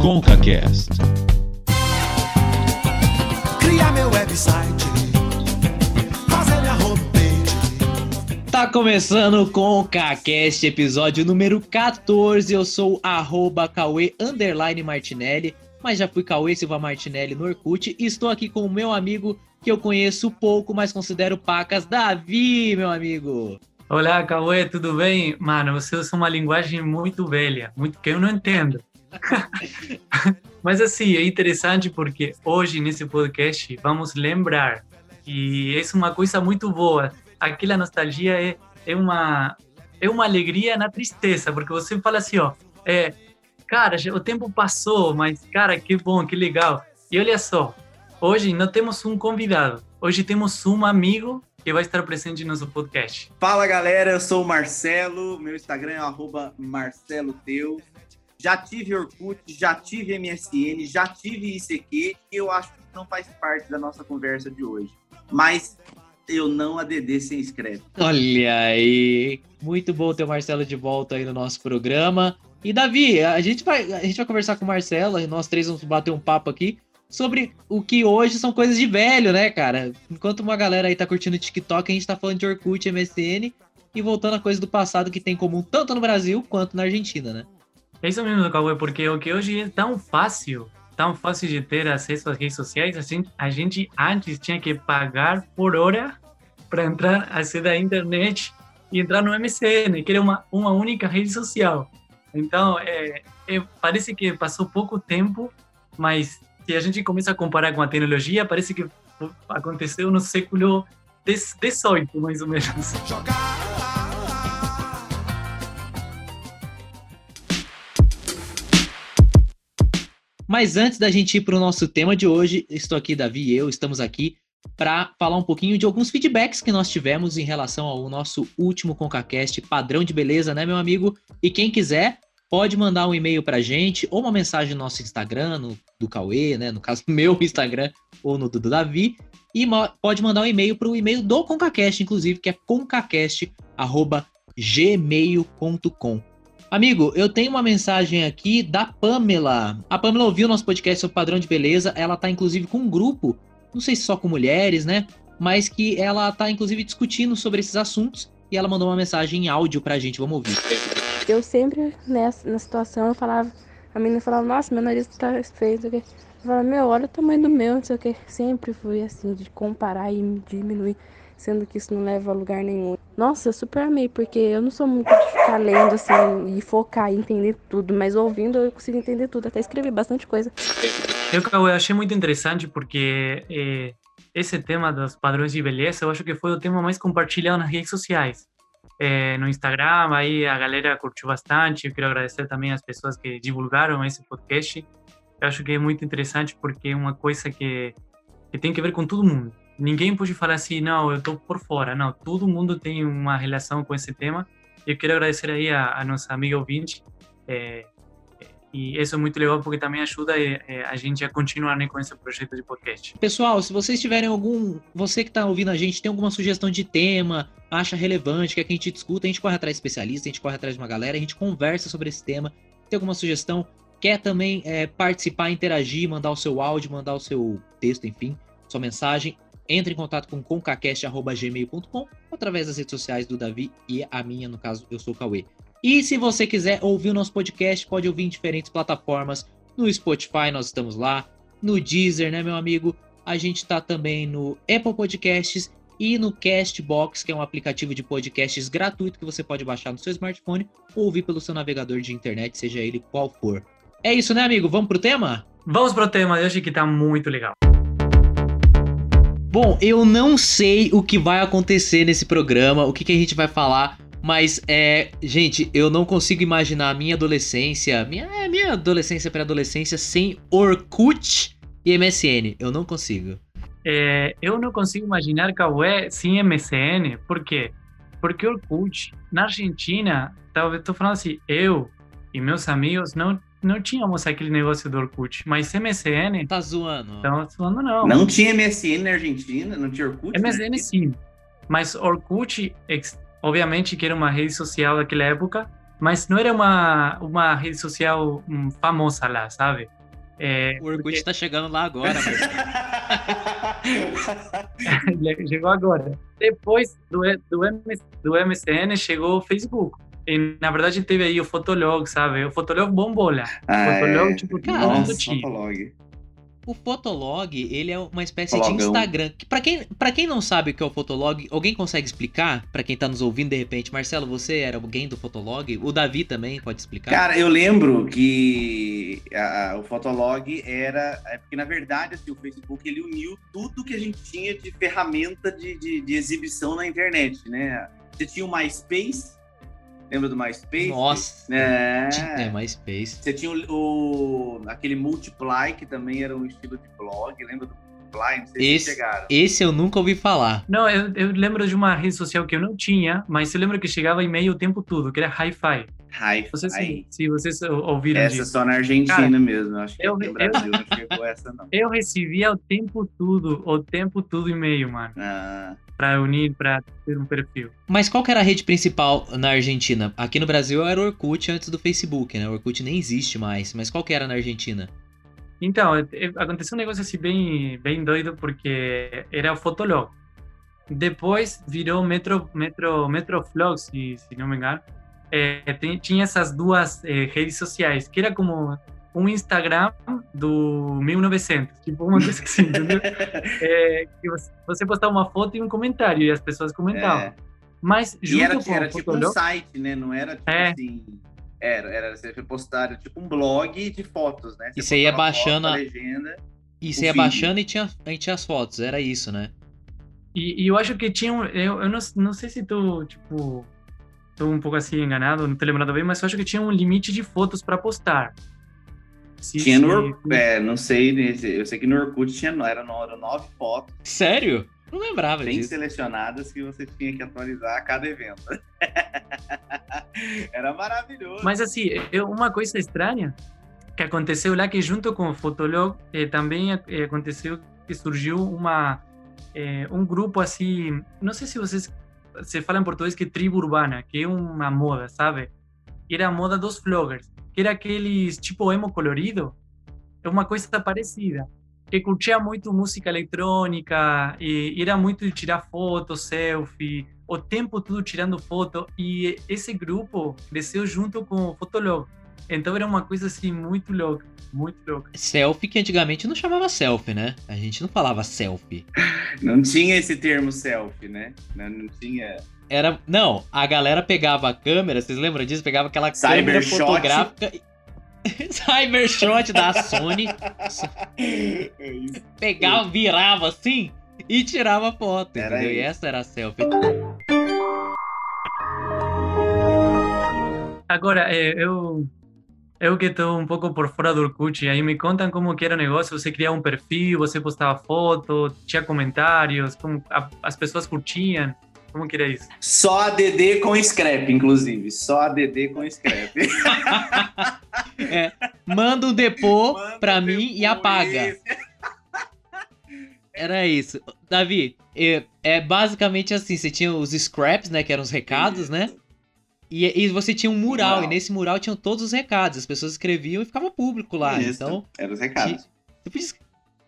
ConcaCast. Criar meu website, fazer minha homepage. Tá começando com o CaCast, episódio número 14. Eu sou o arroba Cauê underline Martinelli, mas já fui Cauê Silva Martinelli no Orkut e estou aqui com o meu amigo que eu conheço pouco, mas considero pacas, Davi, meu amigo. Olá, Cauê, tudo bem? Mano, você usa uma linguagem muito velha, muito que eu não entendo. Mas assim, é interessante porque hoje nesse podcast vamos lembrar e é uma coisa muito boa. Aquela nostalgia é, é uma é uma alegria na tristeza, porque você fala assim, ó, é, cara, o tempo passou, mas cara, que bom, que legal. E olha só, hoje não temos um convidado, hoje temos um amigo que vai estar presente no nosso podcast. Fala galera, eu sou o Marcelo, meu Instagram é arroba Marcelo Teu. Já tive Orkut, já tive MSN, já tive ICQ, e eu acho que não faz parte da nossa conversa de hoje. Mas eu não ADD sem escreve. Olha aí, muito bom ter o Marcelo de volta aí no nosso programa. E Davi, a gente vai, a gente vai conversar com o Marcelo, e nós três vamos bater um papo aqui sobre o que hoje são coisas de velho, né, cara? Enquanto uma galera aí tá curtindo TikTok, a gente tá falando de Orkut, MSN e voltando a coisa do passado que tem em comum tanto no Brasil quanto na Argentina, né? É isso mesmo, Cauê, porque o que hoje é tão fácil, tão fácil de ter acesso às redes sociais, a gente, a gente antes tinha que pagar por hora para entrar, aceder à internet e entrar no MSN, que era uma, uma única rede social. Então, é, é, parece que passou pouco tempo, mas se a gente começa a comparar com a tecnologia, parece que aconteceu no século XVIII, mais ou menos. Jogar. Mas antes da gente ir para o nosso tema de hoje, estou aqui, Davi e eu, estamos aqui para falar um pouquinho de alguns feedbacks que nós tivemos em relação ao nosso último ConcaCast padrão de beleza, né, meu amigo? E quem quiser, pode mandar um e-mail para a gente ou uma mensagem no nosso Instagram, no, do Cauê, né? No caso, meu Instagram ou no do Davi. E pode mandar um e-mail para o e-mail do ConcaCast, inclusive, que é concacast.gmail.com. Amigo, eu tenho uma mensagem aqui da Pamela. A Pamela ouviu nosso podcast sobre padrão de beleza. Ela tá, inclusive, com um grupo, não sei se só com mulheres, né? Mas que ela tá, inclusive, discutindo sobre esses assuntos. E ela mandou uma mensagem em áudio pra gente. Vamos ouvir. Eu sempre, nessa na situação, eu falava... A menina falava, nossa, meu nariz tá feio, sei o quê. Eu falava, meu, olha o tamanho do meu, não sei o quê. Sempre fui assim, de comparar e diminuir sendo que isso não leva a lugar nenhum. Nossa, eu super amei, porque eu não sou muito de ficar lendo assim e focar e entender tudo, mas ouvindo eu consigo entender tudo, até escrevi bastante coisa. Eu, eu achei muito interessante porque é, esse tema dos padrões de beleza, eu acho que foi o tema mais compartilhado nas redes sociais. É, no Instagram, aí a galera curtiu bastante. Eu quero agradecer também as pessoas que divulgaram esse podcast. Eu acho que é muito interessante porque é uma coisa que, que tem que ver com todo mundo ninguém pode falar assim, não, eu estou por fora. Não, todo mundo tem uma relação com esse tema. Eu quero agradecer aí a, a nossa amiga ouvinte. É, e isso é muito legal porque também ajuda é, a gente a continuar né, com esse projeto de podcast. Pessoal, se vocês tiverem algum. Você que está ouvindo a gente, tem alguma sugestão de tema, acha relevante, quer que a gente discuta, a gente corre atrás de especialista, a gente corre atrás de uma galera, a gente conversa sobre esse tema. Tem alguma sugestão? Quer também é, participar, interagir, mandar o seu áudio, mandar o seu texto, enfim, sua mensagem? Entre em contato com concacast.gmail.com através das redes sociais do Davi e a minha, no caso, eu sou o Cauê. E se você quiser ouvir o nosso podcast, pode ouvir em diferentes plataformas. No Spotify nós estamos lá, no Deezer, né, meu amigo? A gente está também no Apple Podcasts e no Castbox, que é um aplicativo de podcasts gratuito que você pode baixar no seu smartphone ou ouvir pelo seu navegador de internet, seja ele qual for. É isso, né, amigo? Vamos pro tema? Vamos pro tema, acho que tá muito legal. Bom, eu não sei o que vai acontecer nesse programa, o que, que a gente vai falar, mas é. Gente, eu não consigo imaginar a minha adolescência, minha, é, minha adolescência pré-adolescência sem Orkut e MSN. Eu não consigo. É, eu não consigo imaginar Cauê sem MSN, por quê? Porque Orkut, na Argentina, talvez tô falando assim, eu e meus amigos não não tínhamos aquele negócio do Orkut, mas MSN... Tá zoando. Tá zoando não. Não tinha MSN na Argentina? Não tinha Orkut? MSN sim, mas Orkut, obviamente que era uma rede social daquela época, mas não era uma, uma rede social hum, famosa lá, sabe? É, O Orkut tá chegando lá agora, mas chegou agora. Depois do, do, MS, do MSN chegou o Facebook. E, na verdade, teve aí o Fotolog, sabe? O Fotolog bombou lá. Ah, Fotolog, é. tipo, Cara, Nossa, tinha. Fotolog. o Fotolog, ele é uma espécie de Fotologão. Instagram. Que para quem, pra quem não sabe o que é o Fotolog, alguém consegue explicar? Pra quem tá nos ouvindo de repente, Marcelo, você era alguém do Fotolog? O Davi também pode explicar? Cara, eu lembro que a- o Fotolog era. É porque, na verdade, assim, o Facebook ele uniu tudo que a gente tinha de ferramenta de, de, de exibição na internet, né? Você tinha o MySpace, lembra do MySpace? Nossa, É. é MySpace. Você tinha o, o- aquele Multiply, que também era um estilo de blog, lembra do Multiply? Não sei Esse- se chegaram. Esse eu nunca ouvi falar. Não, eu, eu lembro de uma rede social que eu não tinha, mas eu lembro que chegava e-mail o tempo todo, que era Hi-Fi. Hi-Fi. Não sei se, se vocês ou- ouviram Essa disso. só na Argentina Cara, mesmo. Acho que eu- no Brasil não chegou essa, não. Eu recebia o tempo todo, o tempo todo e-mail, mano, Ah, pra unir, pra ter um perfil. Mas qual que era a rede principal na Argentina? Aqui no Brasil era o Orkut antes do Facebook, né? O Orkut nem existe mais. Mas qual que era na Argentina? Então, aconteceu um negócio assim bem, bem doido, porque era o Fotolog. Depois virou Metro, Metro, Metroflog, se, se não me engano. Eh, tem- tinha essas duas eh, redes sociais, que era como um Instagram do 1900, tipo uma coisa assim, entendeu? Eh, que você, você postava uma foto e um comentário, e as pessoas comentavam. é. Mas E junto era, com era o tipo um site, né? Não era tipo É. assim. Era, era você postar tipo um blog de fotos, né? E você ia postava foto, baixando a- legenda. E você ia vídeo. baixando e tinha, a gente tinha as fotos, era isso, né? E, e eu acho que tinha um. Eu, eu não, não sei se tu, tipo. Tô um pouco assim enganado, não tô lembrando bem, mas eu acho que tinha um limite de fotos para postar. Se- Tinha no se- Orkut, é, não sei, nesse- eu sei que no Orkut tinha, era no- eram nove fotos Sério? Não lembrava bem disso. selecionadas que você tinha que atualizar a cada evento. era maravilhoso. Mas assim, eu, uma coisa estranha que aconteceu lá que junto com o Fotolog eh, também eh, aconteceu que surgiu uma eh, um grupo assim, não sei se vocês se fala em português que é tribo urbana, que é uma moda, sabe? Era a moda dos vloggers, que era aqueles tipo emo colorido, é uma coisa parecida. Que curtia muito música eletrônica e era muito de tirar foto, selfie, o tempo todo tirando foto e esse grupo cresceu junto com o Fotolog. Então era uma coisa assim muito louca, muito louca. Selfie que antigamente não chamava selfie, né? A gente não falava selfie. Não tinha esse termo selfie, né? Não, não tinha. Era. Não, a galera pegava a câmera, vocês lembram disso? Pegava aquela câmera Cybershot. fotográfica. e- Cybershot da Sony. É isso. Pegava, virava assim e tirava foto. Era entendeu? E essa era a selfie. Agora, eh, eu eu que estou um pouco por fora do Orkut, aí me contam como que era o negócio, você criava um perfil, você postava foto, tinha comentários, como a- as pessoas curtiam, como que era isso? Só ADD com scrap, inclusive. Só ADD com scrap. Manda um depô Manda pra mim e apaga. Era isso. Davi, é, é basicamente assim: você tinha os scraps, né? Que eram os recados, né? E, e você tinha um mural, Mural. e nesse mural tinham todos os recados. As pessoas escreviam e ficava público lá. Isso. Então, Eram os recados. você podia.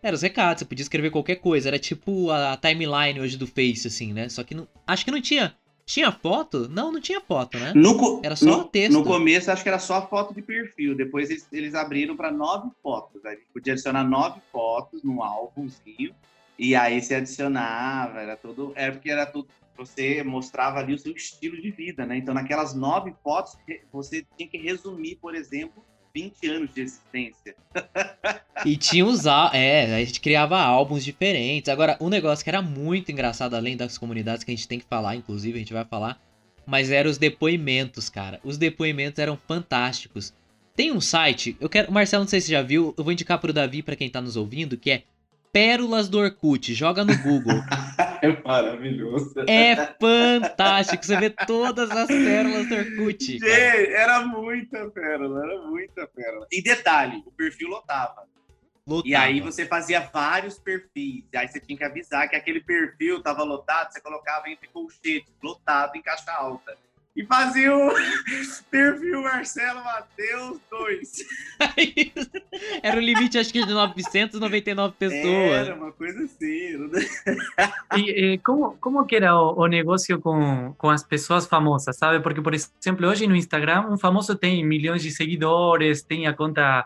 Era os recados, você podia escrever qualquer coisa. Era tipo a timeline hoje do Face, assim, né? Só que não. Acho que não tinha. Tinha foto? Não, não tinha foto, né? No, Era só no, texto. No começo, acho que era só foto de perfil. Depois eles, eles abriram para nove fotos. A gente podia adicionar nove fotos num álbumzinho. E aí você adicionava, era tudo. É porque era tudo. Você mostrava ali o seu estilo de vida, né? Então, naquelas nove fotos, você tinha que resumir, por exemplo, 20 anos de existência. E tinha os é, a gente criava álbuns diferentes. Agora, um negócio que era muito engraçado, além das comunidades que a gente tem que falar, inclusive, a gente vai falar, mas eram os depoimentos, cara. Os depoimentos eram fantásticos. Tem um site, eu quero, Marcelo, não sei se você já viu, eu vou indicar pro Davi pra quem tá nos ouvindo, que é Pérolas do Orkut. Joga no Google. É maravilhoso. É fantástico. Você vê todas as pérolas do Orkut. Cara. era muita pérola, era muita pérola. E detalhe, o perfil lotava. E Lotava. aí você fazia vários perfis. E aí você tinha que avisar que aquele perfil estava lotado, você colocava entre colchetes, lotado em caixa alta. E fazia o perfil Marcelo Matheus 2. Era o limite, acho que de 999 pessoas. Era uma coisa assim. não- E, eh, como, como que era o, o negócio com, com as pessoas famosas, sabe? Porque, por exemplo, hoje no Instagram, um famoso tem milhões de seguidores, tem a conta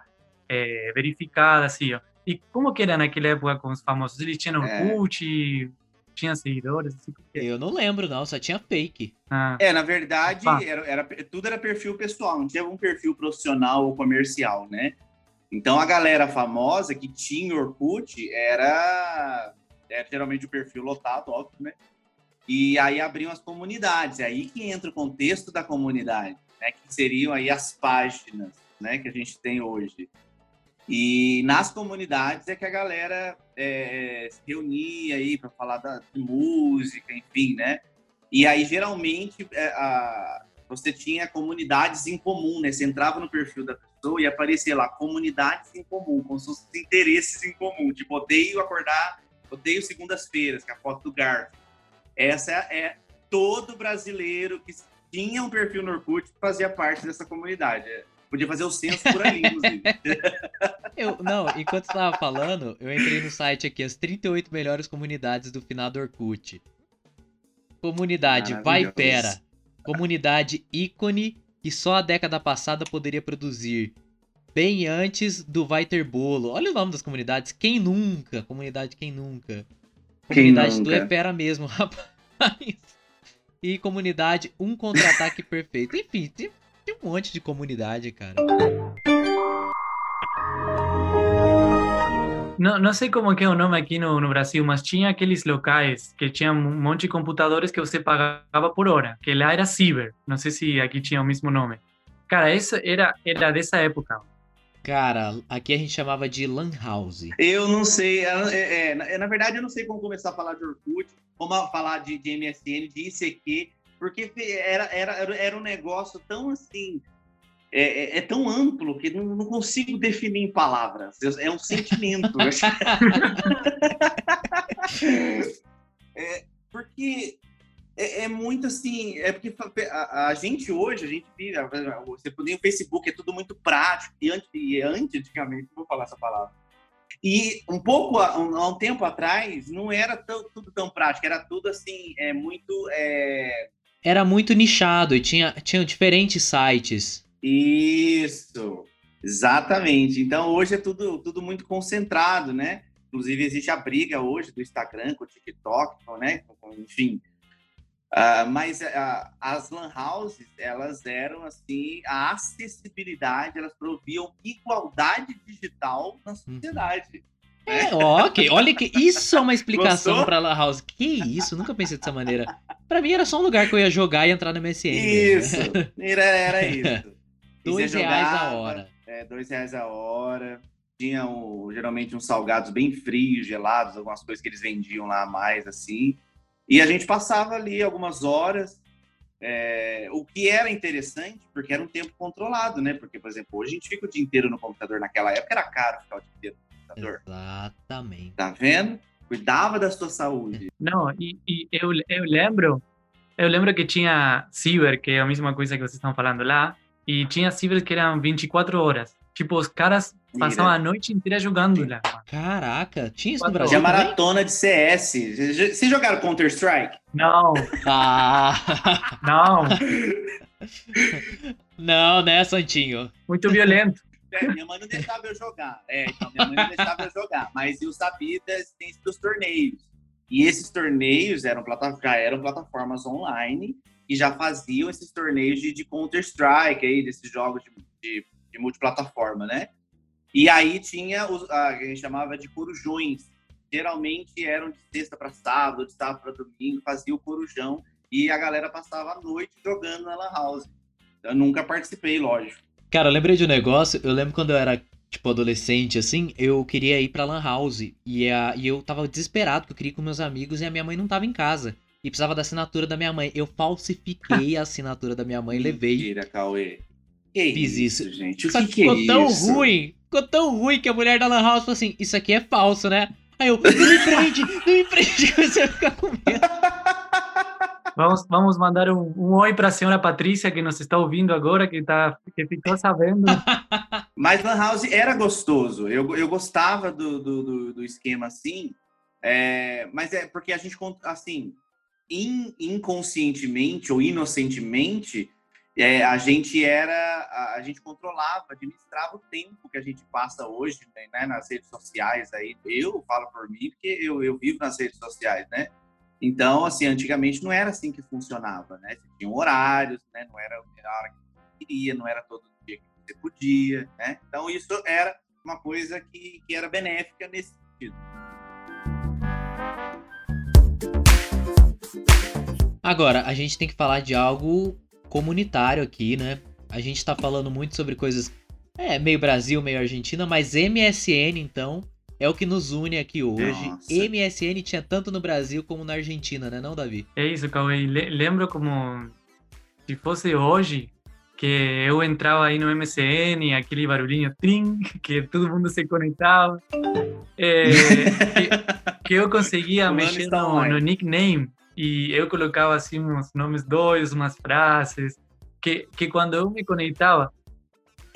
eh, verificada, assim, ó. E como que era naquela época com os famosos? Eles tinham É. Orkut, tinham seguidores, assim, como que- Eu não lembro, não, só tinha fake. Ah, É, na verdade, era, era- tudo era perfil pessoal, não tinha um perfil profissional ou comercial, né? Então a galera famosa que tinha Orkut era, era geralmente o perfil lotado, óbvio, né? E aí abriam as comunidades, é aí que entra o contexto da comunidade, né? Que seriam aí as páginas, né? Que a gente tem hoje. E nas comunidades é que a galera é, se reunia aí para falar da, de música, enfim, né? E aí, geralmente, é, a- você tinha comunidades em comum, né? Você entrava no perfil da pessoa e aparecia lá, comunidades em comum, com seus interesses em comum. Tipo, odeio acordar, odeio segundas-feiras, que é a foto do Garfield. Essa é, é todo brasileiro que tinha um perfil no Orkut fazia parte dessa comunidade. Podia fazer o censo por ali, inclusive. Eu, não, enquanto você tava falando, eu entrei no site aqui, as 38 melhores comunidades do finado Orkut. Comunidade Vai Maravilhoso. Pera. Comunidade ícone que só a década passada poderia produzir. Bem antes do Vai Ter Bolo. Olha o nome das comunidades. Quem nunca? Comunidade Quem Nunca. Quem Comunidade Tu nunca? é Pera mesmo, rapaz. E comunidade Um Contra-Ataque Perfeito. Enfim, tem, tem um monte de comunidade, cara. Não, não sei como que é o nome aqui no, no Brasil, mas tinha aqueles locais que tinham um monte de computadores que você pagava por hora, que lá era ciber. Não sei se aqui tinha o mesmo nome. Cara, isso era, era dessa época. Cara, aqui a gente chamava de Lan House. Eu não sei, é, é, é, na, na verdade eu não sei como começar a falar de Orkut, como falar de, de MSN, de ICQ, porque era, era, era- um negócio tão assim, é, é- é tão amplo que não, não consigo definir em palavras, é um sentimento. É, porque é, é muito assim, é porque a, a gente hoje, a gente vive, você tem o Facebook, é tudo muito prático, e antes, e antes antigamente, vou falar essa palavra, e um pouco, há um, um tempo atrás, não era tão- tudo tão prático, era tudo assim, é muito. é, Era muito nichado e tinha, tinha diferentes sites. Isso, exatamente. Então hoje é tudo, tudo muito concentrado, né? Inclusive existe a briga hoje do Instagram com o TikTok, né? Enfim. Ah, mas ah, as lan houses, elas eram assim, a acessibilidade, elas proviam igualdade digital na sociedade. É, ok. Olha que isso é uma explicação pra Lan House. Que isso? Nunca pensei dessa maneira. Pra mim era só um lugar que eu ia jogar e entrar na MSN. mesmo, Isso, né? era, era isso. Dois você reais a hora. É, dois reais a hora. Tinha um- geralmente uns salgados bem frios, gelados, algumas coisas que eles vendiam lá a mais, assim. E a gente passava ali algumas horas. é, o que era interessante, porque era um tempo controlado, né? Porque, por exemplo, hoje a gente fica o dia inteiro no computador. Naquela época era caro ficar o dia inteiro computador. Exatamente. Tá vendo? Cuidava da sua saúde. Não, e, e eu, eu lembro, eu lembro que tinha ciber, que é a mesma coisa que vocês estão falando lá, e tinha ciber que eram 24 horas. Tipo, os caras Mira. passavam a noite inteira jogando lá. Caraca, tinha isso no Brasil também? maratona de CS. Vocês jogaram Counter-Strike? Não, Ah, não, não, né, Santinho? muito violento. É, minha mãe não deixava eu jogar. É, então minha mãe não deixava eu jogar. Mas eu sabia da existência dos torneios. E esses torneios eram, já eram plataformas online e já faziam esses torneios de, de Counter-Strike, aí, desses jogos de, de, de multiplataforma, né? E aí tinha os a, a gente chamava de corujões. Geralmente eram de sexta para sábado, de sábado para domingo, fazia o corujão e a galera passava a noite jogando na Lan House. Eu nunca participei, lógico. Cara, eu lembrei de um negócio. Eu lembro quando eu era, tipo, adolescente, assim, eu queria ir pra Lan House. E, a, e eu tava desesperado, porque eu queria ir com meus amigos e a minha mãe não tava em casa. E precisava da assinatura da minha mãe. Eu falsifiquei a assinatura da minha mãe e levei. Mentira, Cauê. Que Fiz isso, isso. gente? O Só que, que que ficou é tão isso? ruim, ficou tão ruim que a mulher da Lan House falou assim: Isso aqui é falso, né? Aí eu, não me prende, não me prende, comecei a ficar com medo. Vamos, vamos mandar um, um oi para a senhora Patrícia, que nos está ouvindo agora, que, tá, que ficou sabendo. Mas Lan House era gostoso. Eu, eu gostava do, do, do, esquema assim. É, mas é porque a gente, assim, in, inconscientemente ou inocentemente, é, a gente era, a, a, gente controlava, administrava o tempo que a gente passa hoje né, nas redes sociais. Aí eu falo por mim porque eu, eu vivo nas redes sociais, né? Então, assim, antigamente não era assim que funcionava, né? Você tinha horários, né? Não era a hora que você queria, não era todo dia que você podia, né? Então, isso era uma coisa que, que era benéfica nesse sentido. Agora, a gente tem que falar de algo comunitário aqui, né? A gente tá falando muito sobre coisas, é, meio Brasil, meio Argentina, mas MSN, então, é o que nos une aqui hoje. Nossa. MSN tinha tanto no Brasil como na Argentina, né, não, Davi? É isso, Cauê. Lembro como se fosse hoje que eu entrava aí no MSN, aquele barulhinho trim, que todo mundo se conectava, é, que, que, eu conseguia mexer no, no, nickname e eu colocava assim uns nomes dois, umas frases, que, que quando eu me conectava,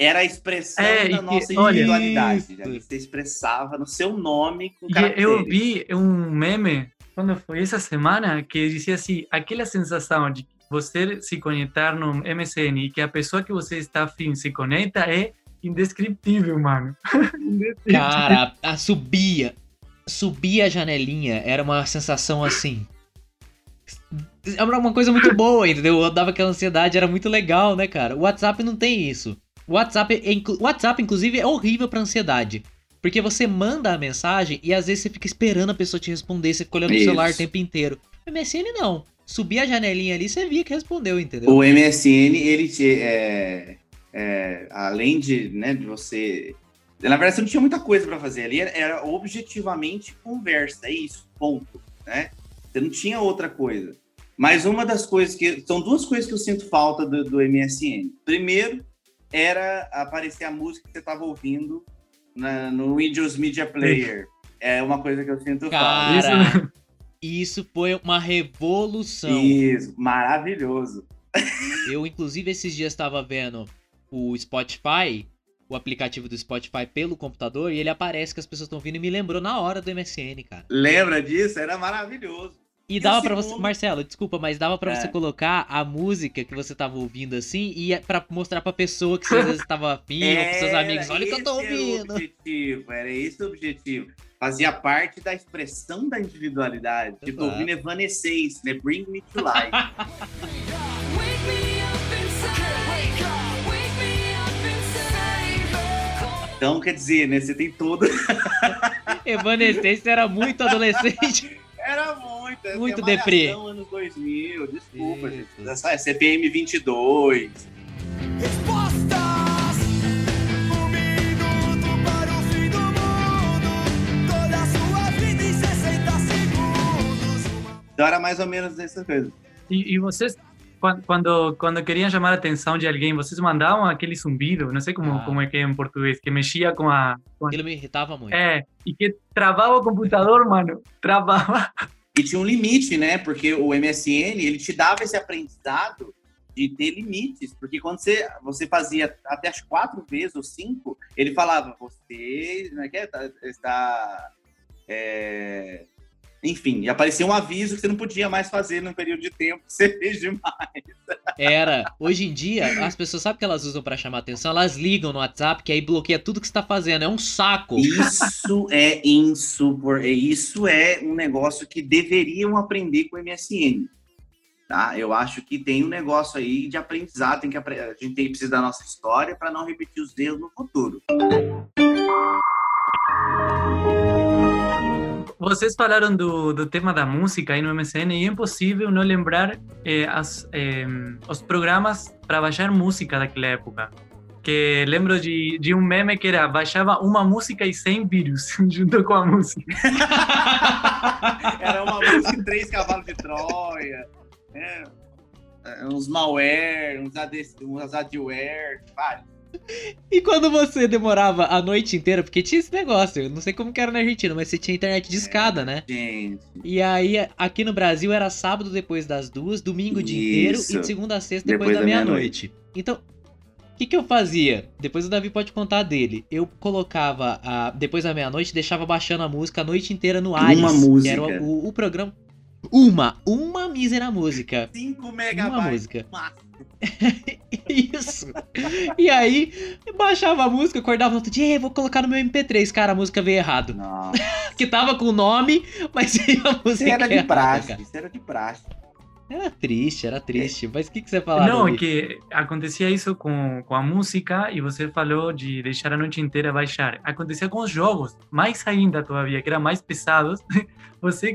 era a expressão é, da nossa que, individualidade. Olha, você expressava no seu nome com caracteres. Eu vi um meme, quando foi essa semana, que dizia assim, aquela sensação de você se conectar no MSN e que a pessoa que você está afim se conecta é indescritível, mano. indescritível. Cara, a, subia, subia a janelinha, era uma sensação assim... Era uma coisa muito boa, entendeu? Eu dava aquela ansiedade, era muito legal, né, cara? O WhatsApp não tem isso. O WhatsApp, é, WhatsApp, inclusive, é horrível pra ansiedade. Porque você manda a mensagem e às vezes você fica esperando a pessoa te responder, você fica olhando Isso. celular o tempo inteiro. O MSN não. Subir a janelinha ali, você via que respondeu, entendeu? O MSN, ele te, é, é, além de, né, de você. Na verdade, você não tinha muita coisa para fazer ali, era, era, objetivamente conversa, é isso, ponto. Né? Você não tinha outra coisa. Mas uma das coisas que. São duas coisas que eu sinto falta do, do MSN. Primeiro, era aparecer a música que você estava ouvindo na, no Windows Media Player. É uma coisa que eu sinto Cara, falta. Isso foi uma revolução. Isso, maravilhoso. Eu, inclusive, esses dias estava vendo o Spotify, o aplicativo do Spotify pelo computador, e ele aparece que as pessoas estão vindo e me lembrou na hora do MSN, cara. Lembra disso? Era maravilhoso. E dava para você, Marcelo, desculpa, mas dava para é. você colocar a música que você tava ouvindo assim e para mostrar pra pessoa que você às vezes tava afim, ou pros seus amigos, olha o que eu tô ouvindo. Era esse o objetivo, era esse o objetivo. Fazia parte da expressão da individualidade. Exato. Tipo, ouvindo Evanescence, né? Bring Me to Life. Então, quer dizer, né? Você tem todo. Evanescence era muito adolescente. Era muito. Muito deprê. anos 2000, desculpa, Isso. gente. Essa é CPM 22. Respostas! Um minuto para o fim do mundo. Toda a sua vida em 60 segundos. Então era mais ou menos essa coisa. E, e vocês quando, quando queriam chamar a atenção de alguém, vocês mandavam aquele zumbido, não sei como, ah. como é que é em português, que mexia com a... Com... Aquilo me irritava muito. É, e que travava o computador, mano, travava. E tinha um limite, né? Porque o MSN, ele te dava esse aprendizado de ter limites, porque quando você, você fazia até as quatro vezes ou cinco, ele falava, você não é que é, tá, está é, enfim, aparecia um aviso que você não podia mais fazer num período de tempo que você fez demais. Era. Hoje em dia, as pessoas sabem que elas usam para chamar atenção, elas ligam no WhatsApp, que aí bloqueia tudo que você tá fazendo. É um saco. Isso é insuportável. Isso é um negócio que deveriam aprender com o MSN. Tá? Eu acho que tem um negócio aí de aprendizado, tem que a gente tem, precisa da nossa história para não repetir os erros no futuro. Vocês falaram do, do tema da música aí no MSN e é impossível não lembrar eh, as, eh, os programas para baixar música daquela época. Que lembro de, de um meme que era baixava uma música e 100 vírus junto com a música. era uma música três cavalos de Troia, né? uns malware, uns, AD, uns adware, vários. E quando você demorava a noite inteira, porque tinha esse negócio, eu não sei como que era na Argentina, mas você tinha internet de escada, né? Gente. E aí, aqui no Brasil era sábado depois das duas, domingo o dia inteiro e de segunda a sexta depois, Depois da da meia-noite. Então, o que, que eu fazia? Depois o Davi pode contar dele. Eu colocava, a, depois da meia-noite, deixava baixando a música a noite inteira no Ares. Uma Que música. era o, o- o programa. Uma, uma mísera música. 5 Uma megabytes. música. máximo. Isso. E aí, baixava a música, acordava no outro dia, "Ei, vou colocar no meu MP3. Cara, a música veio errado. Não. Que tava com o nome, mas veio a Isso música era de errada, praxe. Isso era de praxe. Era triste, era triste. Mas o que, que você falava? Não, é que acontecia isso com, com a música e você falou de deixar a noite inteira baixar. Acontecia com os jogos, mais ainda todavia, que eram mais pesados. Você,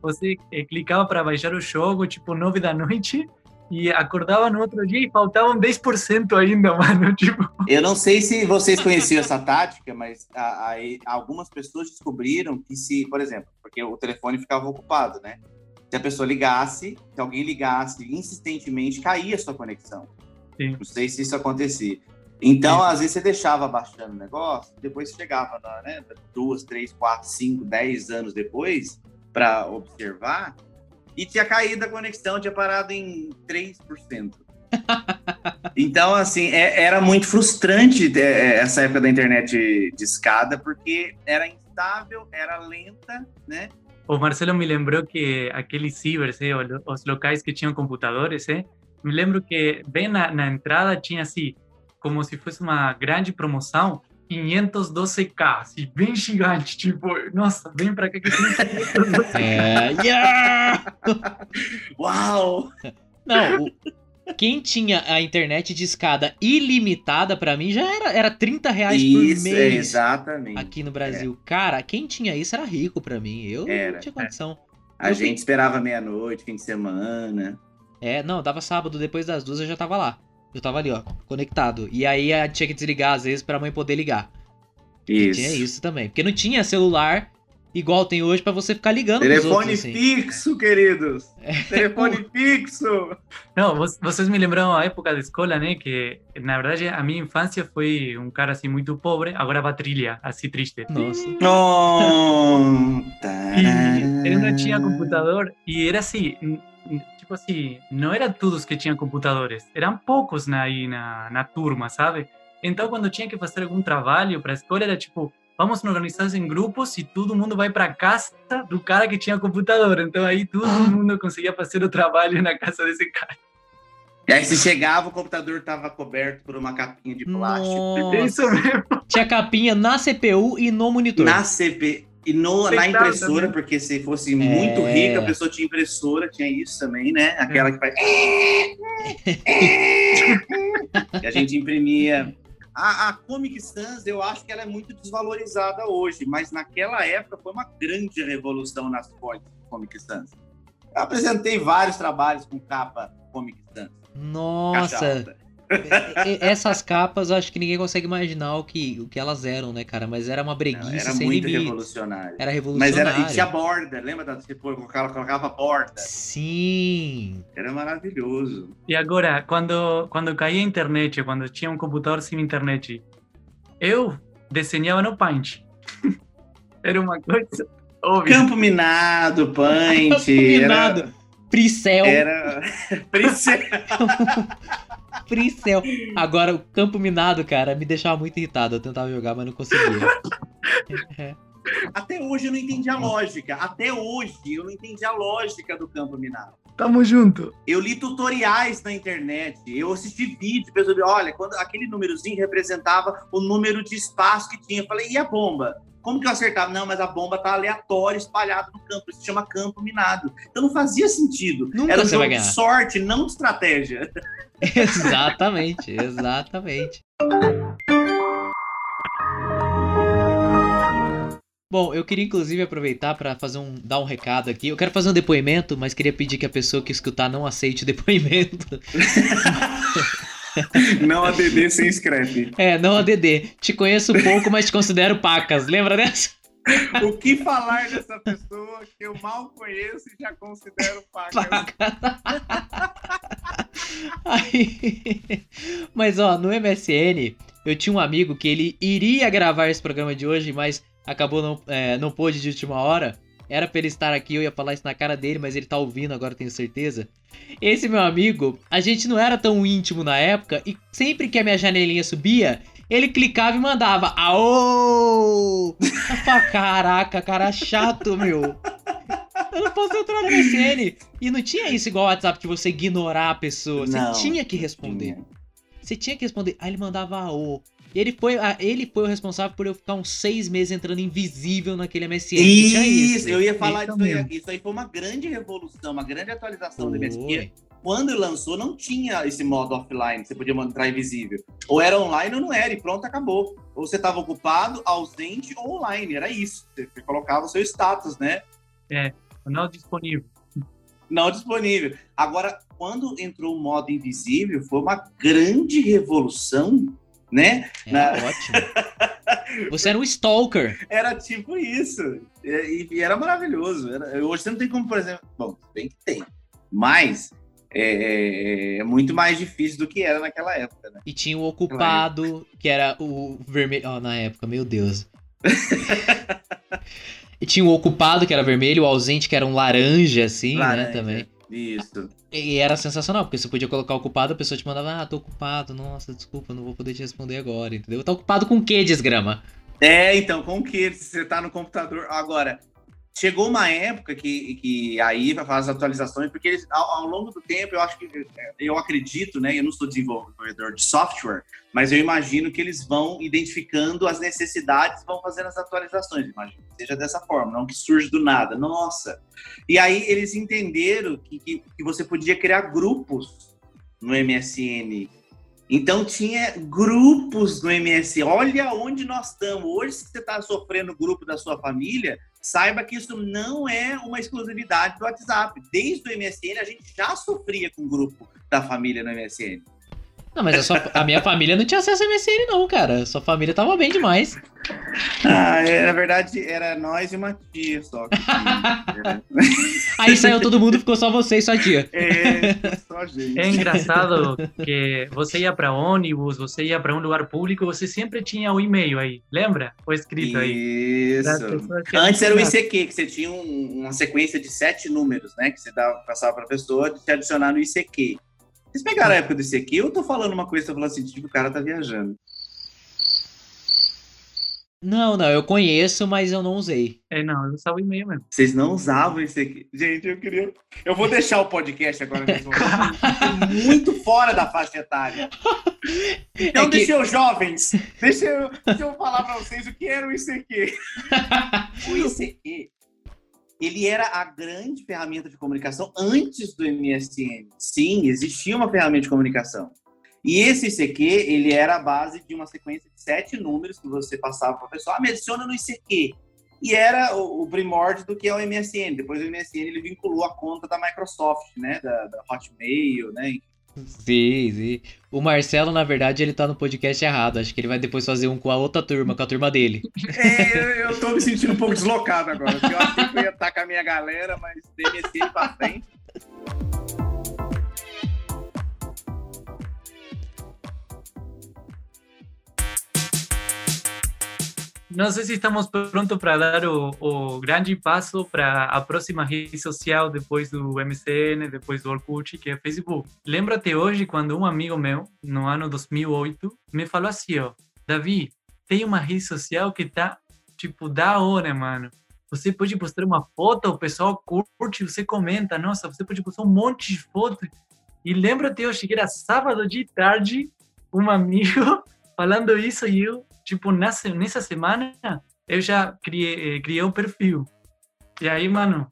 você eh, clicava para baixar o jogo, tipo, nove da noite, e acordava no outro dia e faltavam 10% ainda, mano. Tipo, Eu não sei se vocês conheciam essa tática, mas a- aí algumas pessoas descobriram que se, por exemplo, porque o telefone ficava ocupado, né? Se a pessoa ligasse, se alguém ligasse insistentemente, caía a sua conexão. Sim. Não sei se isso acontecia. Então, às vezes você deixava baixando o negócio, depois chegava, na, né, duas, três, quatro, cinco, dez anos depois, para observar, e tinha caído a conexão, tinha parado em 3%. Então, assim, é- era muito frustrante é, essa época da internet de escada, porque era instável, era lenta, né? o Marcelo me lembrou que aqueles cibers, lo- os locais que tinham computadores, eh, me lembro que bem na, na entrada tinha assim, como se fosse uma grande promoção, 512k, assim, bem gigante, tipo, nossa, vem pra cá que tem 512K. É, yeah! Uau! Não, o- quem tinha a internet de escada ilimitada pra mim já era, era 30 reais por Isso, é, mês exatamente. aqui no Brasil. Cara, quem tinha isso era rico pra mim. Eu Era, não tinha condição. A Eu gente esperava meia-noite, fim de semana. É, não, dava sábado, depois das duas eu já tava lá. Eu tava ali, ó, conectado. E aí tinha que desligar às vezes pra mãe poder ligar. Isso. Tinha isso também. Porque não tinha celular igual tem hoje pra você ficar ligando Telefone outros, assim. fixo, queridos. Telefone fixo. Não, vo- vocês me lembraram a época da escola, né? Que na verdade a minha infância foi um cara assim muito pobre, agora vai trilha, assim triste. Nossa. Oh, E ele não tinha computador e era assim, tipo assim, não eram todos que tinham computadores, eram poucos na, aí na, na turma, sabe? Então quando tinha que fazer algum trabalho para a escola era tipo, vamos nos organizar em grupos e todo mundo vai para casa do cara que tinha computador. Então aí todo mundo conseguia fazer o trabalho na casa desse cara. E aí, se chegava, o computador estava coberto por uma capinha de plástico. Nossa. Isso mesmo. Tinha capinha na CPU e no monitor. Na CP e no, na impressora, também. porque se fosse muito É. rica, a pessoa tinha impressora, tinha isso também, né? Aquela que faz. e a gente imprimia. A, a Comic Sans, eu acho que ela é muito desvalorizada hoje, mas naquela época foi uma grande revolução nas do Comic Sans. Eu apresentei vários trabalhos com capa Comic Sans. Nossa, e- essas capas eu acho que ninguém consegue imaginar o que, o que elas eram, né, cara? Mas era uma Não, breguice era sem muito limites. revolucionário. Era Mas revolucionário. era, e tinha borda, lembra da você pôr, colocava, colocava borda? Sim. Era maravilhoso. E agora, quando quando caía a internet, quando tinha um computador sem internet, eu desenhava no Paint. Era uma coisa óbvia. Campo minado, punch. Campo minado. Pricel. Era. era... Pricel. Agora, o campo minado, cara, me deixava muito irritado. Eu tentava jogar, mas não conseguia. Até hoje eu não entendi a lógica. Até hoje eu não entendi a lógica do campo minado. Tamo junto. Eu li tutoriais na internet, eu assisti vídeo, pessoas olha, quando aquele númerozinho representava o número de espaço que tinha. Eu falei, e a bomba? Como que eu acertava? Não, mas a bomba tá aleatória, espalhada no campo. Isso se chama campo minado. Então não fazia sentido. Nunca Era um jogo de sorte, não de estratégia. exatamente, exatamente. Bom, eu queria inclusive aproveitar para fazer um dar um recado aqui. Eu quero fazer um depoimento, mas queria pedir que a pessoa que escutar não aceite o depoimento. Não ADD sem scrap. É, não ADD. Te conheço pouco, mas te considero pacas. Lembra dessa? O que falar dessa pessoa que eu mal conheço e já considero paga? Paca. Aí... Mas ó, no MSN Eu tinha um amigo que ele iria gravar esse programa de hoje, mas acabou não, é, não pôde de última hora. Era pra ele estar aqui, eu ia falar isso na cara dele, mas ele tá ouvindo agora, tenho certeza. Esse meu amigo, a gente não era tão íntimo na época, e sempre que a minha janelinha subia, ele clicava e mandava Aô! Caraca, cara chato, meu. Eu não posso entrar no MSN. E não tinha isso igual o WhatsApp de você ignorar a pessoa. Você Não, tinha que responder. Tinha. Você tinha que responder. Aí ele mandava AO. E ele foi, ele foi o responsável por eu ficar uns seis meses entrando invisível naquele MSN. que tinha Isso, eu ia falar Isso disso aí. Isso aí foi uma grande revolução, uma grande atualização do. MSN. Quando lançou, não tinha esse modo offline, você podia entrar invisível. Ou era online ou não era, e pronto, acabou. Ou você estava ocupado, ausente ou online, era isso. Você colocava o seu status, né? Não disponível. Não disponível. Agora, quando entrou o modo invisível, foi uma grande revolução, né? Era ótimo. Você era um stalker. Era tipo isso. E, e era maravilhoso. Era- hoje você não tem como, por exemplo. Bom, bem que tem. Mas é, é muito mais difícil do que era naquela época, né? E tinha o ocupado, que era o vermelho. Ó, na época, meu Deus. e tinha o ocupado, que era vermelho, o ausente, que era um laranja, assim, Laranja. né? Também. Isso. E era sensacional, porque você podia colocar ocupado, a pessoa te mandava, ah, tô ocupado, nossa, desculpa, não vou poder te responder agora, entendeu? Tá ocupado com o quê, desgrama? É, então, com que você tá no computador. Agora, chegou uma época que, que aí vai fazer as atualizações, porque eles, ao, ao longo do tempo, eu acho que eu acredito, né? Eu não sou desenvolvedor de software, mas eu imagino que eles vão identificando as necessidades, vão fazendo as atualizações. Imagino que seja dessa forma, não que surge do nada. Nossa! E aí eles entenderam que, que, que você podia criar grupos no MSN. Então tinha grupos no MSN. Olha onde nós estamos. Hoje, se você está sofrendo o grupo da sua família, saiba que isso não é uma exclusividade do WhatsApp. Desde o MSN, a gente já sofria com o grupo da família no MSN. Não, mas a, sua- a minha família não tinha acesso a MSN, não, cara. Sua família tava bem demais. Ah, é, na verdade, era nós e uma tia só. tinha. Aí saiu todo mundo, ficou só você e sua tia. é, só a gente. É engraçado que você ia para ônibus, você ia para um lugar público, você sempre tinha o e-mail aí, lembra? O escrito aí. Isso. Antes era o. ICQ, que você tinha um- uma sequência de sete números, né? Que você dava, passava para a pessoa de te adicionar no ICQ. Vocês pegaram a época do ICQ? Eu tô falando uma coisa, tô falando assim, tipo, o cara tá viajando. Não, não, eu conheço, mas eu não usei. É, não, eu usava o e-mail mesmo. Vocês não usavam o ICQ. Gente, eu queria. Eu vou deixar o podcast agora momento. muito fora da faixa etária. Então, É que- deixa eu, jovens, deixa eu, deixa eu falar para vocês o que era o ICQ. O ICQ, ele era a grande ferramenta de comunicação antes do MSN. Sim, existia uma ferramenta de comunicação. E esse ICQ, ele era a base de uma sequência de sete números que você passava para a pessoa, ah, me adiciona no ICQ. E era o, o primórdio do que é o MSN. Depois o MSN, ele vinculou a conta da Microsoft, né, da, da Hotmail, né, Sim, sim. O Marcelo, na verdade, ele tá no podcast errado. Acho que ele vai depois fazer um com a outra turma, com a turma dele. É, eu, tô me sentindo um pouco deslocado agora. Eu achei que eu ia estar com a minha galera, mas DMC pra frente. Não sei se estamos prontos para dar o, o grande passo para a próxima rede social depois do MCN, depois do Orkut, que é Facebook. Lembro até hoje quando um amigo meu, no ano 2008, me falou assim, ó, Davi, tem uma rede social que tá, tipo, da hora, mano. Você pode postar uma foto, o pessoal curte, você comenta, nossa, você pode postar um monte de fotos. E lembro até hoje que era sábado de tarde, um amigo falando isso e eu, tipo, nessa, nessa semana, eu já criei, eh, criei um perfil. E aí, mano,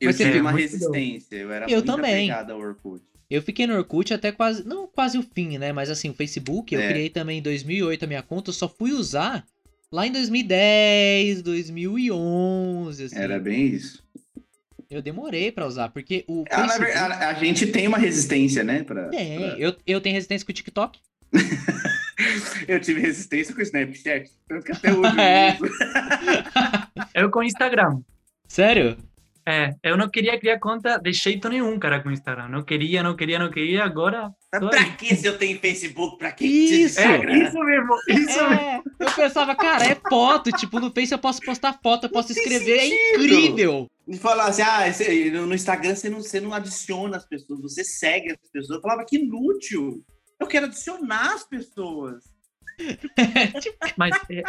Eu Mas tive uma resistência. Eu era Eu muito também. apegado ao Orkut. Eu fiquei no Orkut até quase, não quase o fim, né? Mas assim, o Facebook, eu É. criei também em 2008 a minha conta, eu só fui usar lá em 2010, 2011, assim. Era bem isso. Eu demorei pra usar, porque o Ah, Facebook... ver- a, a gente tem uma resistência, né? Pra, Tem, pra- eu, eu tenho resistência com o TikTok. Eu tive resistência com o Snapchat. Tanto que até hoje É. eu uso. eu com Instagram. Sério? É, eu não queria criar conta de jeito nenhum, cara, com Instagram. Não queria, não queria, não queria. Agora, Mas pra que se eu tenho Facebook? Pra que Isso! É, Instagram? isso mesmo, isso mesmo. É, eu pensava, cara, é foto. Tipo, no Face eu posso postar foto, eu posso tem escrever. É incrível. E falar assim, ah, no Instagram você não, você não adiciona as pessoas, você segue as pessoas. Eu falava, que inútil. Eu quero adicionar as pessoas. Mas é,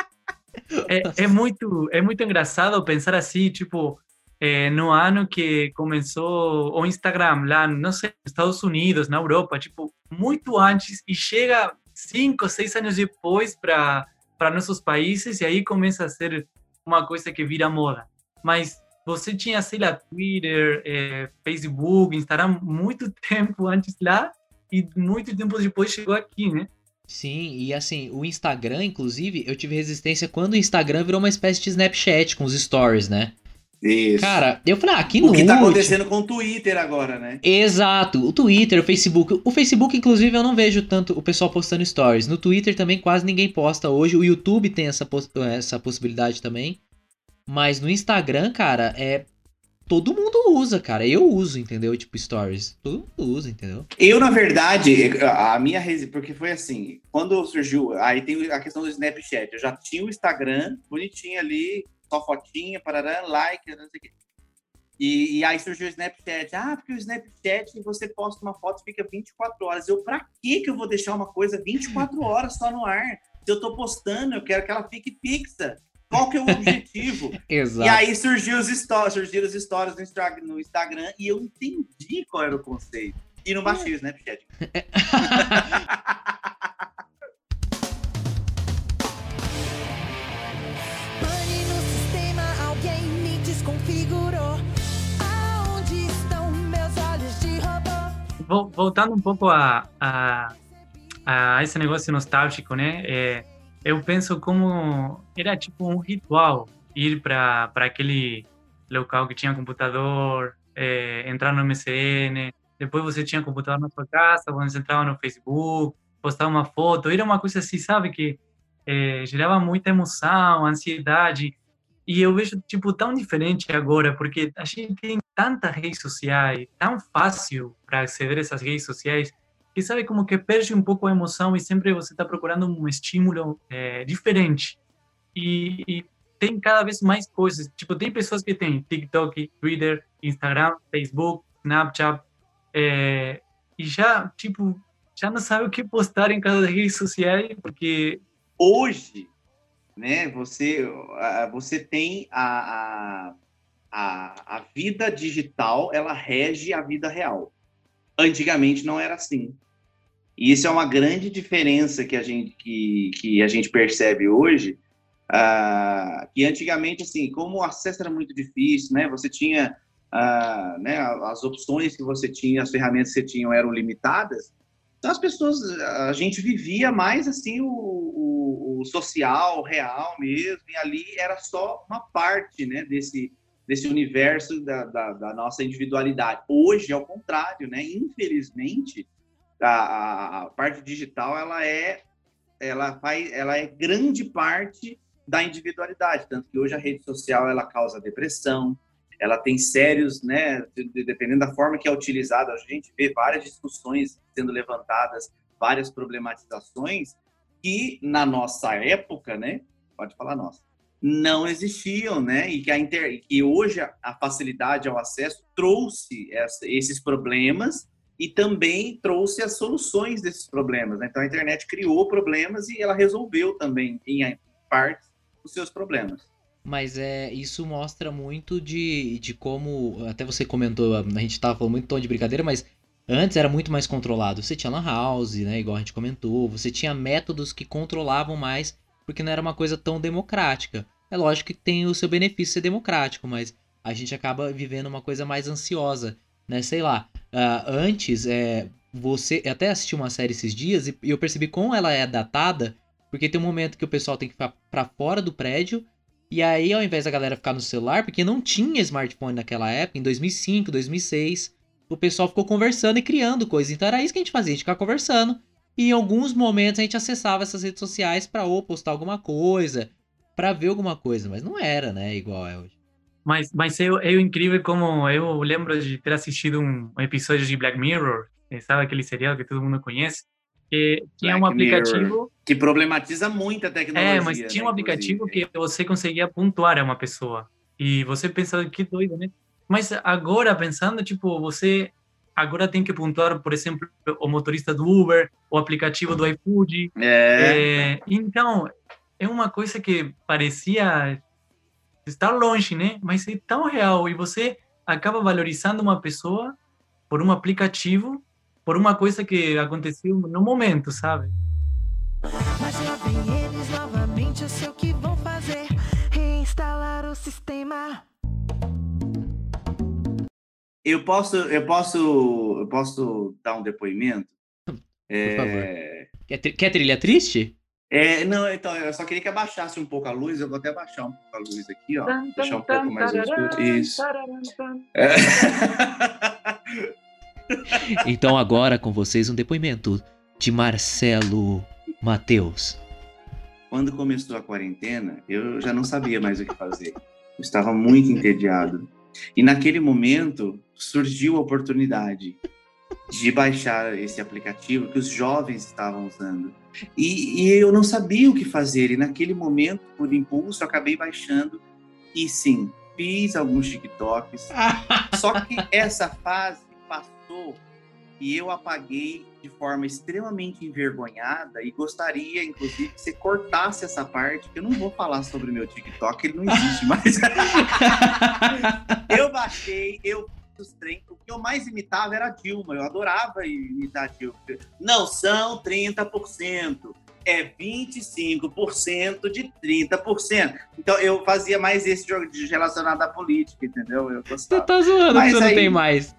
é, é muito, é muito engraçado pensar assim, tipo, eh, no ano que começou o Instagram lá, não sei, nos Estados Unidos, na Europa, tipo, muito antes, e chega cinco, seis anos depois para nossos países, e aí começa a ser uma coisa que vira moda. Mas você tinha, sei lá, Twitter, eh, Facebook, Instagram, muito tempo antes lá, e muito tempo depois chegou aqui, né? Sim, e assim, o Instagram, inclusive, eu tive resistência quando o Instagram virou uma espécie de Snapchat com os stories, né? Isso. Cara, eu falei, ah, que o que tá acontecendo com o Twitter agora, né? Exato, o Twitter, o Facebook. O Facebook, inclusive, eu não vejo tanto o pessoal postando stories. No Twitter também quase ninguém posta hoje. O YouTube tem essa, poss- essa possibilidade também. Mas no Instagram, cara, é. Todo mundo usa, cara. Eu uso, entendeu? Tipo, stories. Todo mundo usa, entendeu? Eu, na verdade, a minha resi... porque foi assim, quando surgiu, aí tem a questão do Snapchat. Eu já tinha o Instagram, bonitinho ali, só fotinha, parará, like, não sei o quê. E, e aí surgiu o Snapchat. Ah, porque o Snapchat você posta uma foto e fica 24 horas. Eu, pra que que eu vou deixar uma coisa 24 horas só no ar? Se eu tô postando, eu quero que ela fique fixa. Qual que é o objetivo? Exato. E aí surgiu os stories, surgiram os stories no, Instagram e eu entendi qual era o conceito. E não baixei o Snapchat. Pane no sistema, alguém me desconfigurou. Aonde estão meus olhos de robô? Vol- voltando um pouco a, a, a esse negócio nostálgico, né? É, eu penso como era tipo um ritual ir para aquele local que tinha computador, é, entrar no MSN, depois você tinha computador na sua casa, você entrava no Facebook, postar uma foto, era uma coisa assim, sabe, que é, gerava muita emoção, ansiedade, e eu vejo, tipo, tão diferente agora, porque a gente tem tantas redes sociais, tão fácil para aceder a essas redes sociais, que sabe como que perde um pouco a emoção e sempre você está procurando um estímulo é, diferente. E, e tem cada vez mais coisas. Tipo, tem pessoas que têm TikTok, Twitter, Instagram, Facebook, Snapchat, é, e já, tipo, já não sabe o que postar em cada rede social, porque Hoje, né, você, você tem a, a, a, a vida digital, ela rege a vida real. Antigamente não era assim. E isso é uma grande diferença que a gente, que, que a gente percebe hoje, ah, que antigamente, assim, como o acesso era muito difícil, né, você tinha, ah, né, as opções que você tinha, as ferramentas que você tinha eram limitadas, então as pessoas, a gente vivia mais assim o, o, o social, real mesmo, e ali era só uma parte, né, desse, desse universo da, da, da nossa individualidade. Hoje é o contrário, né? Infelizmente, a, a parte digital ela é, ela faz, ela é grande parte da individualidade, tanto que hoje a rede social ela causa depressão, ela tem sérios, né, de- de- dependendo da forma que é utilizada, a gente vê várias discussões sendo levantadas, várias problematizações que na nossa época, né, pode falar nossa, não existiam, né, e que a inter... e hoje a- facilidade ao acesso trouxe essa- esses problemas e também trouxe as soluções desses problemas. né? Então a internet criou problemas e ela resolveu também em parte os seus problemas. Mas é, isso mostra muito de, de como. Até você comentou, a gente tava falando muito tom de brincadeira, mas antes era muito mais controlado. Você tinha Lan House, né? Igual a gente comentou. Você tinha métodos que controlavam mais, porque não era uma coisa tão democrática. É lógico que tem o seu benefício ser democrático, mas a gente acaba vivendo uma coisa mais ansiosa, né? Sei lá. ah, antes, é, você. Eu até assisti uma série esses dias e eu percebi como ela é datada, porque tem um momento que o pessoal tem que ficar pra fora do prédio. E aí, ao invés da galera ficar no celular, porque não tinha smartphone naquela época, em 2005, 2006, o pessoal ficou conversando e criando coisas. Então era isso que a gente fazia, a gente ficava conversando. E em alguns momentos a gente acessava essas redes sociais pra ou postar alguma coisa, pra ver alguma coisa, mas não era, né, igual é hoje. Mas, mas é, é incrível como eu lembro de ter assistido um, um episódio de Black Mirror eh, sabe aquele seriado que todo mundo conhece? Que tinha um Black Mirror. aplicativo. Que problematiza muito a tecnologia. É, mas tinha né, um aplicativo inclusive. que você conseguia pontuar a uma pessoa. E você pensava, que doido, né? Mas agora, pensando, tipo, você agora tem que pontuar, por exemplo, o motorista do Uber, o aplicativo do iFood. É, É, então, é uma coisa que parecia estar longe, né? Mas é tão real. E você acaba valorizando uma pessoa por um aplicativo, por uma coisa que aconteceu no momento, sabe? Mas lá vem eles novamente, eu sei o que vão fazer. Reinstalar o sistema. eu posso, eu posso, eu posso dar um depoimento. É, Quer, tri- quer trilha triste? É, não, então eu só queria que abaixasse um pouco a luz. Eu vou até abaixar um pouco a luz aqui, ó. Deixar um pouco mais escuro. Isso. É. Então agora com vocês um depoimento de Marcelo Mateus. Quando começou a quarentena, eu já não sabia mais o que fazer. Eu estava muito entediado. E naquele momento surgiu a oportunidade de baixar esse aplicativo que os jovens estavam usando. E, e eu não sabia o que fazer. E naquele momento, por impulso, eu acabei baixando. E sim, fiz alguns TikToks. Só que essa fase passou e eu apaguei de forma extremamente envergonhada e gostaria, inclusive, que você cortasse essa parte, que eu não vou falar sobre o meu TikTok, ele não existe mais. eu baixei, eu fiz os trem, o que eu mais imitava era a Dilma, eu adorava imitar a Dilma. Não são 30%, é 25% de 30%. Então eu fazia mais esse jogo de relacionado à política, entendeu? Eu Você gostava. tá zoando Mas que você aí- não tem mais.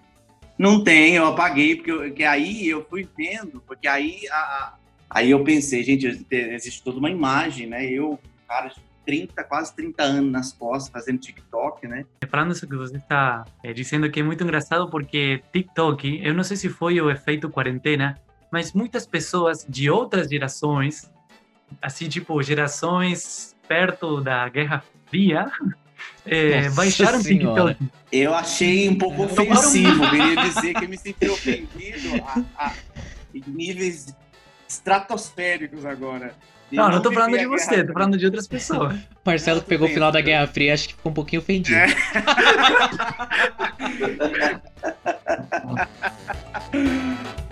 Não tem, eu apaguei, porque, eu- porque aí eu fui vendo, porque aí, a- a- aí eu pensei, gente, existe toda uma imagem, né? Eu, cara, de 30, quase 30 anos nas costas, fazendo TikTok, né? Falando isso que você está eh, dizendo que é muito engraçado porque TikTok, eu não sei se foi o efeito quarentena, mas muitas pessoas de outras gerações, assim tipo gerações perto da Guerra Fria, Nossa baixaram Senhora. TikTok. Eu achei um pouco Tomaram- ofensivo, queria dizer que eu me senti ofendido a, a níveis estratosféricos agora. E Não, não tô falando de Guerra você, tô falando de outras pessoas. Marcelo Não, que pegou o final da Guerra Fria, acho que ficou um pouquinho ofendido. É.